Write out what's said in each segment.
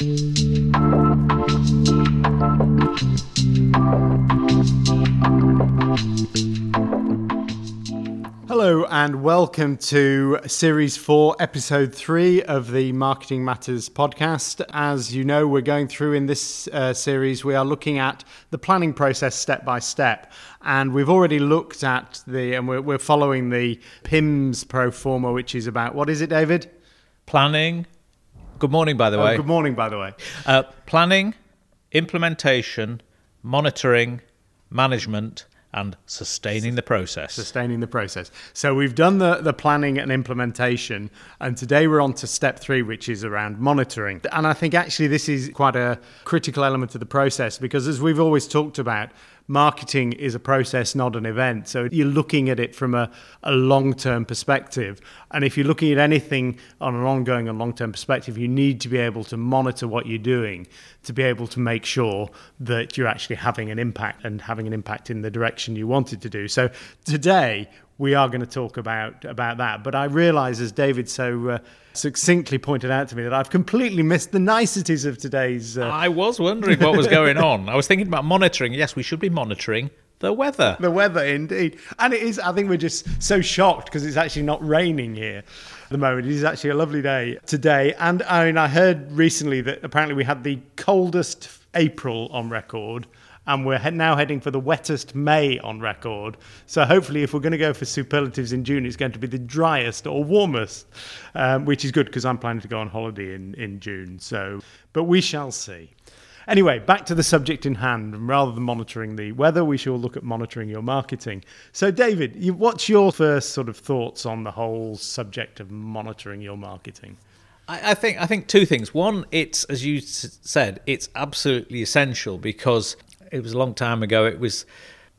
Hello, and welcome to Series 4, Episode 3 of the Marketing Matters podcast. As you know, we're going through in this uh, series, we are looking at the planning process step by step. And we've already looked at the, and we're, we're following the PIMS pro forma, which is about, what is it, David? Planning. Good morning, by the Oh, way. good morning, by the way. Uh, planning, implementation, monitoring, management, and sustaining the process. sustaining the process. So we've done the, the planning and implementation, and today we're on to step three, which is around monitoring. And I think actually this is quite a critical element of the process because, as we've always talked about, marketing is a process, not an event. So you're looking at it from a, a long term perspective. And if you're looking at anything on an ongoing and long term perspective, you need to be able to monitor what you're doing to be able to make sure that you're actually having an impact and having an impact in the direction you wanted to do. So today, we are going to talk about about that. But I realise, as David so uh, succinctly pointed out to me, that I've completely missed the niceties of today's. Uh, I was wondering what was going on. I was thinking about monitoring. Yes, we should be monitoring the weather. the weather, indeed, and it is. I think we're just so shocked because it's actually not raining here at the moment. It is actually a lovely day today, and I mean, I heard recently that apparently we had the coldest April on record. And we're now heading for the wettest May on record. So hopefully, if we're going to go for superlatives in June, it's going to be the driest or warmest, um, which is good because I'm planning to go on holiday in, in June. So, but we shall see. Anyway, back to the subject in hand. And rather than monitoring the weather, we shall look at monitoring your marketing. So, David, you, what's your first sort of thoughts on the whole subject of monitoring your marketing? I, I think I think two things. One, it's as you said, it's absolutely essential because it was a long time ago. It was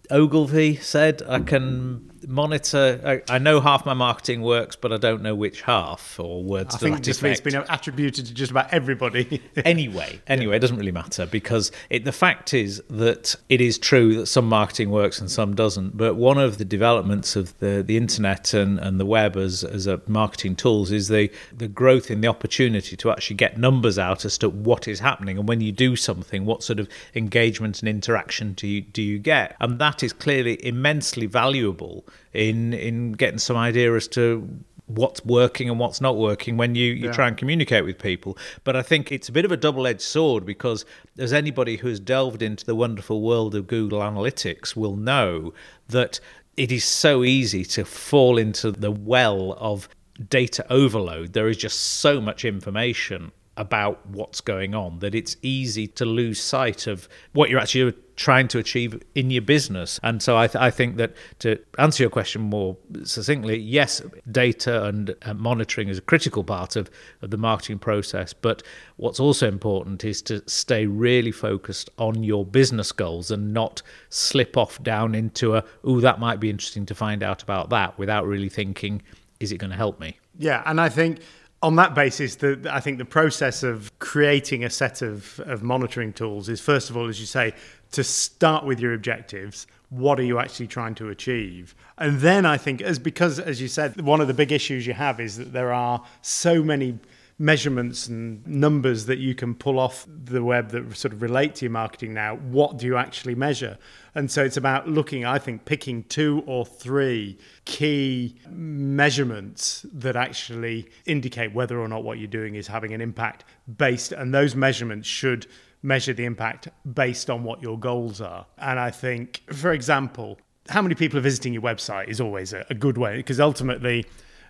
Ogilvy said, "I can monitor. I, I know half my marketing works, but I don't know which half." Or words I think that just it's effect. been attributed to just about everybody. anyway, anyway, it doesn't really matter because it, the fact is that it is true that some marketing works and some doesn't. But one of the developments of the, the internet and, and the web as, as a marketing tools is the, the growth in the opportunity to actually get numbers out as to what is happening and when you do something, what sort of engagement and interaction do you do you get? And that is clearly immensely valuable in in getting some idea as to what's working and what's not working when you, you Yeah. try and communicate with people. But I think it's a bit of a double edged sword because as anybody who has delved into the wonderful world of Google Analytics will know that it is so easy to fall into the well of data overload. There is just so much information about what's going on that it's easy to lose sight of what you're actually trying to achieve in your business. And so I, th- I think that to answer your question more succinctly, yes, data and uh, monitoring is a critical part of, of the marketing process. But what's also important is to stay really focused on your business goals and not slip off down into a, oh, that might be interesting to find out about that without really thinking, is it going to help me? Yeah, and I think on that basis, the, I think the process of creating a set of, of monitoring tools is first of all, as you say, to start with your objectives. What are you actually trying to achieve? And then I think, as because as you said, one of the big issues you have is that there are so many measurements and numbers that you can pull off the web that sort of relate to your marketing now. What do you actually measure? And so it's about looking, I think, picking two or three key measurements that actually indicate whether or not what you're doing is having an impact based, and those measurements should measure the impact based on what your goals are. And I think, for example, how many people are visiting your website is always a, a good way because ultimately,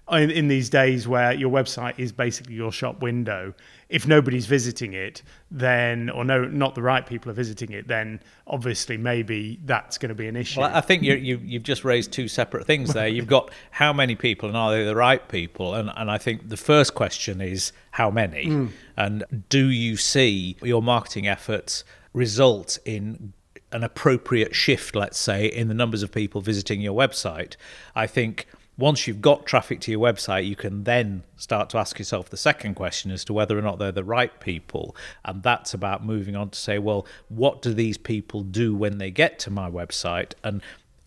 in, in these days where your website is basically your shop window, if nobody's visiting it, then or no, not the right people are visiting it, then obviously maybe that's going to be an issue. Well, I think you you, you've just raised two separate things there. You've got how many people and are they the right people? And, and I think the first question is how many? Hmm. And do you see your marketing efforts result in an appropriate shift, let's say, in the numbers of people visiting your website? I think once you've got traffic to your website, you can then start to ask yourself the second question as to whether or not they're the right people. And that's about moving on to say, well, what do these people do when they get to my website? And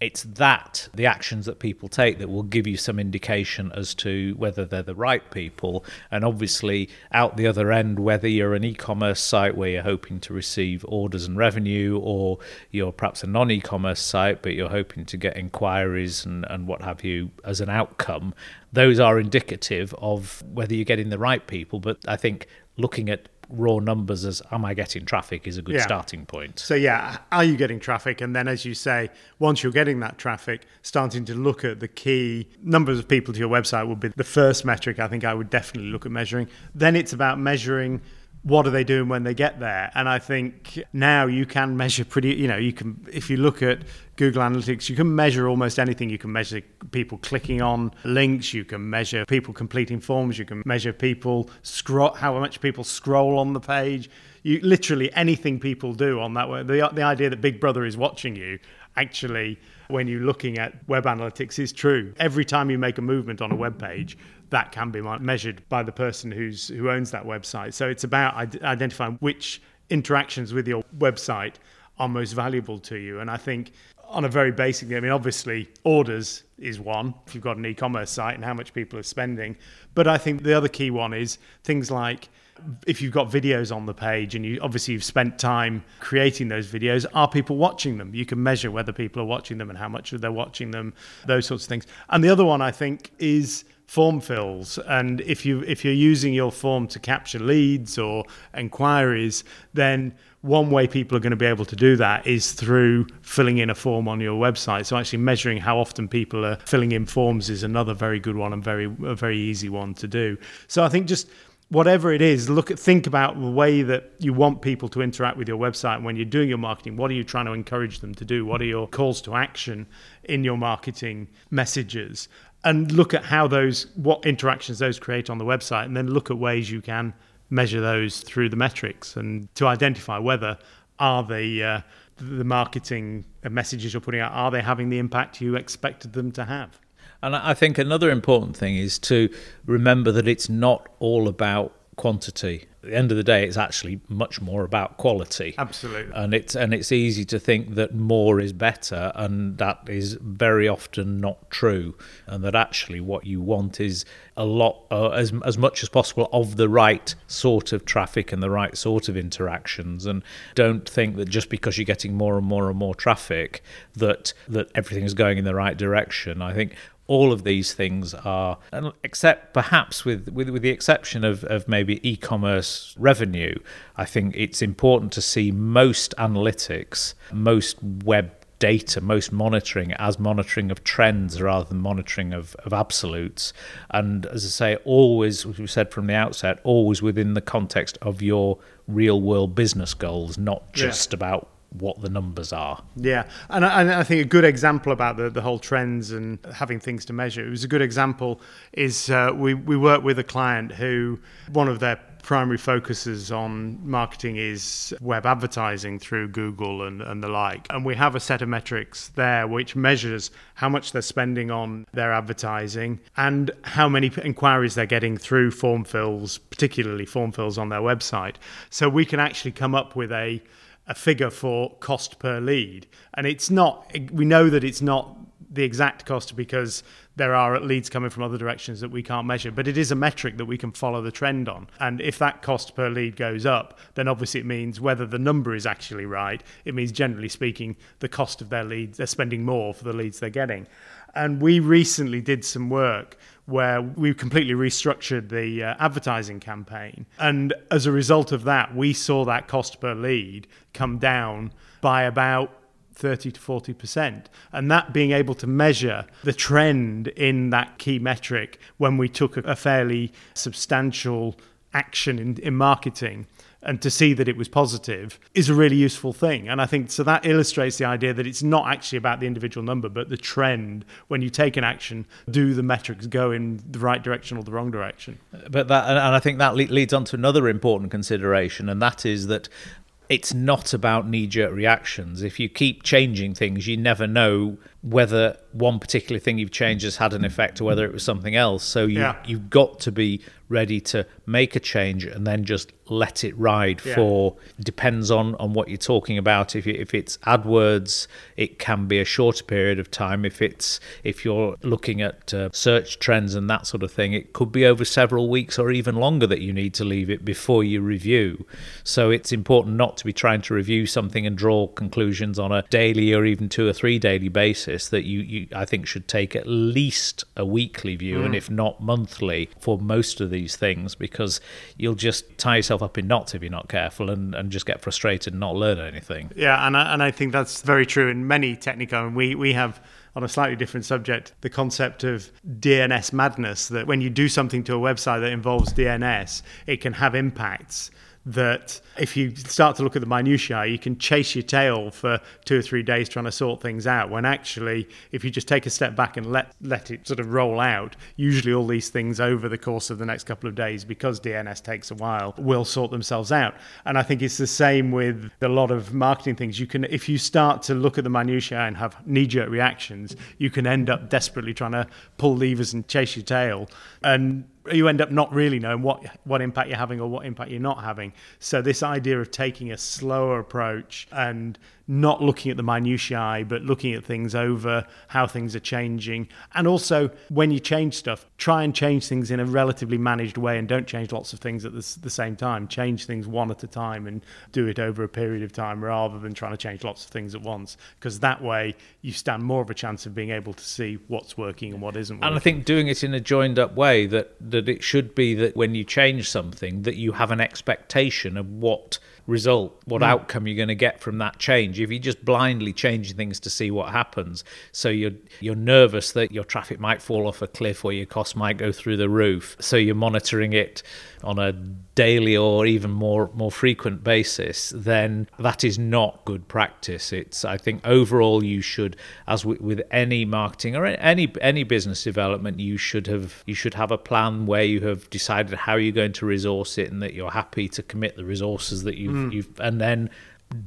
it's that, the actions that people take, that will give you some indication as to whether they're the right people. And obviously, out the other end, whether you're an e commerce site where you're hoping to receive orders and revenue, or you're perhaps a non e commerce site, but you're hoping to get inquiries and, and what have you as an outcome, those are indicative of whether you're getting the right people. But I think looking at raw numbers as am I getting traffic is a good Yeah. starting point. So yeah, are you getting traffic? And then, as you say, once you're getting that traffic, starting to look at the key numbers of people to your website would be the first metric. I think I would definitely look at measuring. Then it's about measuring what are they doing when they get there. And I think now you can measure pretty. You know, you can if you look at Google Analytics, you can measure almost anything. You can measure people clicking on links. You can measure people completing forms. You can measure people scroll how much people scroll on the page. You literally anything people do on that. way. The the idea that Big Brother is watching you actually when you're looking at web analytics is true. Every time you make a movement on a web page, that can be measured by the person who's who owns that website. So it's about id- identifying which interactions with your website are most valuable to you. And I think on a very basic, I mean, obviously orders is one if you've got an e-commerce site and how much people are spending. But I think the other key one is things like if you've got videos on the page and you obviously you've spent time creating those videos are people watching them you can measure whether people are watching them and how much they're watching them those sorts of things and the other one i think is form fills. And if you if you're using your form to capture leads or inquiries then one way people are going to be able to do that is through filling in a form on your website. So actually measuring how often people are filling in forms is another very good one and very a very easy one to do. So i think just whatever it is look at think about the way that you want people to interact with your website when you're doing your marketing. What are you trying to encourage them to do? What are your calls to action in your marketing messages? And look at how those what interactions those create on the website and then look at ways you can measure those through the metrics and to identify whether are the uh, the marketing messages you're putting out are they having the impact you expected them to have And I think another important thing is to remember that it's not all about quantity. At the end of the day, it's actually much more about quality. Absolutely. And it's and it's easy to think that more is better, and that is very often not true. And that actually, what you want is a lot, uh, as as much as possible, of the right sort of traffic and the right sort of interactions. And don't think that just because you're getting more and more and more traffic, that that everything is going in the right direction. I think all of these things are, except perhaps with, with, with the exception of, of maybe e commerce revenue, I think it's important to see most analytics, most web data, most monitoring as monitoring of trends rather than monitoring of, of absolutes. And as I say, always, as we said from the outset, always within the context of your real world business goals, not Yeah. just about what the numbers are. Yeah, and I, and I think a good example about the, the whole trends and having things to measure. It was a good example is uh, we we work with a client who one of their primary focuses on marketing is web advertising through Google and, and the like. And we have a set of metrics there which measures how much they're spending on their advertising and how many inquiries they're getting through form fills, particularly form fills on their website. So we can actually come up with a a figure for cost per lead. And it's not, we know that it's not the exact cost because there are leads coming from other directions that we can't measure, but it is a metric that we can follow the trend on. And if that cost per lead goes up, then obviously it means whether the number is actually right, it means generally speaking, the cost of their leads, they're spending more for the leads they're getting. And we recently did some work where we completely restructured the uh, advertising campaign. And as a result of that, we saw that cost per lead come down by about 30 to 40%. And that being able to measure the trend in that key metric when we took a, a fairly substantial action in, in marketing and to see that it was positive is a really useful thing. And I think so that illustrates the idea that it's not actually about the individual number, but the trend. When you take an action, do the metrics go in the right direction or the wrong direction? But that, and I think that leads on to another important consideration, and that is that it's not about knee jerk reactions. If you keep changing things, you never know whether one particular thing you've changed has had an effect or whether it was something else. So you, Yeah. you've got to be ready to make a change and then just let it ride Yeah. for depends on on what you're talking about if you, if it's AdWords it can be a shorter period of time if it's if you're looking at uh, search trends and that sort of thing it could be over several weeks or even longer that you need to leave it before you review so it's important not to be trying to review something and draw conclusions on a daily or even two or three daily basis that you, you I think should take at least a weekly view and mm. if not monthly for most of these things because you'll just tie yourself up in knots if you're not careful and, and just get frustrated and not learn anything. Yeah, and I, and I think that's very true in many technical. And we we have on a slightly different subject the concept of DNS madness. That when you do something to a website that involves DNS, it can have impacts. That if you start to look at the minutiae, you can chase your tail for two or three days trying to sort things out. When actually, if you just take a step back and let let it sort of roll out, usually all these things over the course of the next couple of days, because DNS takes a while, will sort themselves out. And I think it's the same with a lot of marketing things. You can, if you start to look at the minutiae and have knee-jerk reactions, you can end up desperately trying to pull levers and chase your tail, and you end up not really knowing what what impact you're having or what impact you're not having. So this idea of taking a slower approach and not looking at the minutiae, but looking at things over how things are changing, and also when you change stuff, try and change things in a relatively managed way, and don't change lots of things at the, the same time. Change things one at a time and do it over a period of time, rather than trying to change lots of things at once. Because that way you stand more of a chance of being able to see what's working and what isn't working. And I think doing it in a joined up way that, that it should be that when you change something that you have an expectation of what result, what mm. outcome you're going to get from that change. If you're just blindly changing things to see what happens, so you're you're nervous that your traffic might fall off a cliff or your costs might go through the roof, so you're monitoring it on a daily or even more more frequent basis, then that is not good practice. It's I think overall you should, as with, with any marketing or any any business development, you should have you should have a plan where you have decided how you're going to resource it and that you're happy to commit the resources that you've mm. you've and then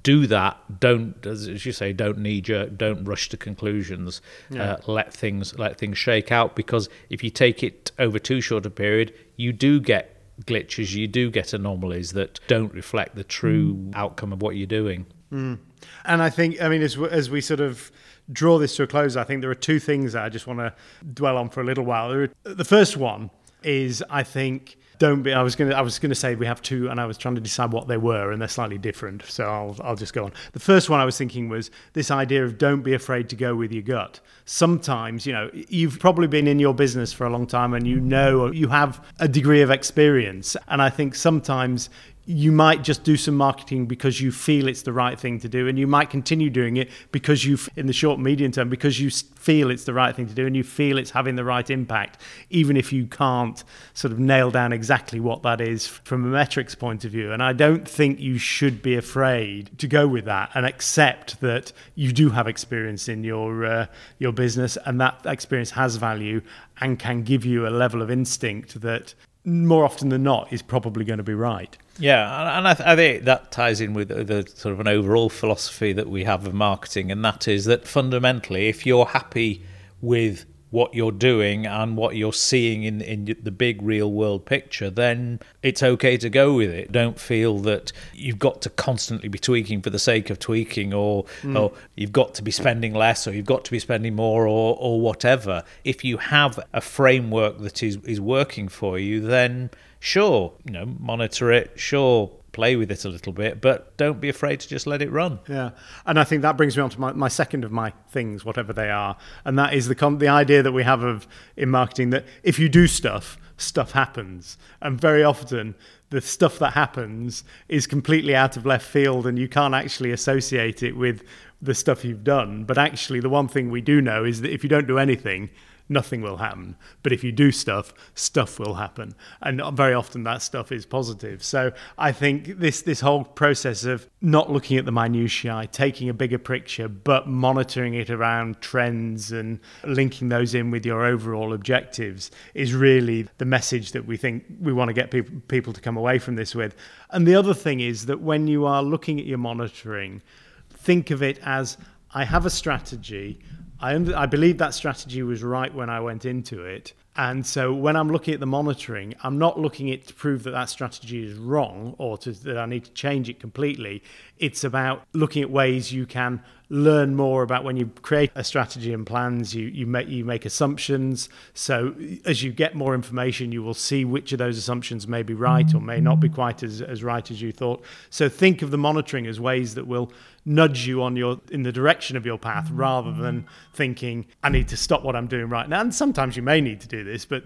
do that. Don't as you say don't knee jerk don't rush to conclusions. Uh, let things let things shake out because if you take it over too short a period you do get glitches you do get anomalies that don't reflect the true mm. outcome of what you're doing. Mm. And I think, I mean, as, as we sort of draw this to a close, I think there are two things that I just want to dwell on for a little while. The first one is, I think, don't be. I was gonna. I was gonna say we have two, and I was trying to decide what they were, and they're slightly different. So I'll. I'll just go on. The first one I was thinking was this idea of don't be afraid to go with your gut. Sometimes, you know, you've probably been in your business for a long time, and you know you have a degree of experience, and I think sometimes you might just do some marketing because you feel it's the right thing to do and you might continue doing it because you in the short medium term because you feel it's the right thing to do and you feel it's having the right impact even if you can't sort of nail down exactly what that is from a metrics point of view. And i don't think you should be afraid to go with that and accept that you do have experience in your uh, your business and that experience has value and can give you a level of instinct that more often than not is probably going to be right. Yeah, and I, th- I think that ties in with the sort of an overall philosophy that we have of marketing, and that is that fundamentally, if you're happy with what you're doing and what you're seeing in, in the big real world picture, then it's okay to go with it. Don't feel that you've got to constantly be tweaking for the sake of tweaking or, mm. or you've got to be spending less or you've got to be spending more or, or whatever. If you have a framework that is, is working for you, then sure, you know, monitor it, sure, play with it a little bit, but don't be afraid to just let it run. Yeah, and I think that brings me on to my, my second of my things, whatever they are, and that is the con- the idea that we have of in marketing that if you do stuff, stuff happens, and very often the stuff that happens is completely out of left field, and you can't actually associate it with the stuff you've done. But actually, the one thing we do know is that if you don't do anything, nothing will happen. But if you do stuff, stuff will happen, and very often that stuff is positive. So I think this this whole process of not looking at the minutiae, taking a bigger picture, but monitoring it around trends and linking those in with your overall objectives is really the message that we think we want to get people people to come away from this with. And the other thing is that when you are looking at your monitoring, think of it as I have a strategy. I, I believe that strategy was right when I went into it. And so when I'm looking at the monitoring, I'm not looking at to prove that that strategy is wrong or to, that I need to change it completely. It's about looking at ways you can learn more about when you create a strategy and plans you you make you make assumptions so as you get more information you will see which of those assumptions may be right or may not be quite as, as right as you thought so think of the monitoring as ways that will nudge you on your in the direction of your path mm. rather than mm. thinking I need to stop what I'm doing right now. And sometimes you may need to do this but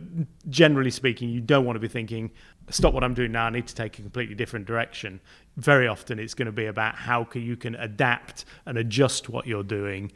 generally speaking you don't want to be thinking stop what I'm doing now I need to take a completely different direction. Very often it's going to be about how can you can adapt and adjust what you're doing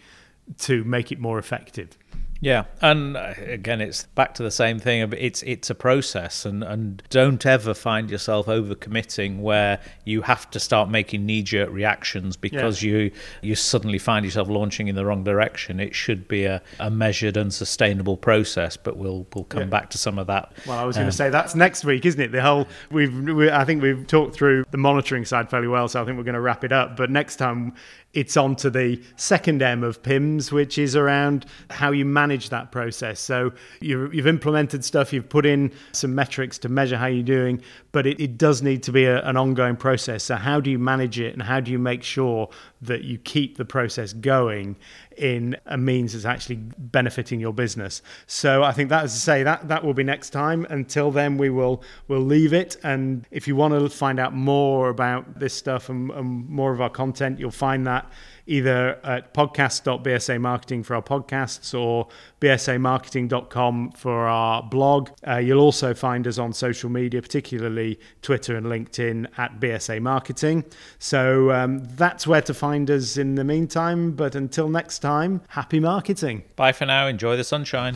to make it more effective. Yeah, and uh, again, it's back to the same thing. It's it's a process, and, and don't ever find yourself overcommitting where you have to start making knee jerk reactions because yeah. you you suddenly find yourself launching in the wrong direction. It should be a, a measured and sustainable process, but we'll we'll come yeah. back to some of that. Well, I was um, going to say that's next week, isn't it? The whole we've we, I think we've talked through the monitoring side fairly well, so I think we're going to wrap it up. But next time it's on to the second M of PIMS, which is around how you manage that process. So you have implemented stuff, you've put in some metrics to measure how you're doing, but it, it does need to be a, an ongoing process. So, how do you manage it and how do you make sure that you keep the process going in a means that's actually benefiting your business. So I think that, as I say, that that will be next time. Until then, we will we'll leave it. And if you want to find out more about this stuff and, and more of our content, you'll find that either at podcast.bsa marketing for our podcasts or bsamarketing.com for our blog. Uh, you'll also find us on social media, particularly Twitter and LinkedIn at BSA Marketing. So um, that's where to find us in the meantime. But until next time, happy marketing. Bye for now. Enjoy the sunshine.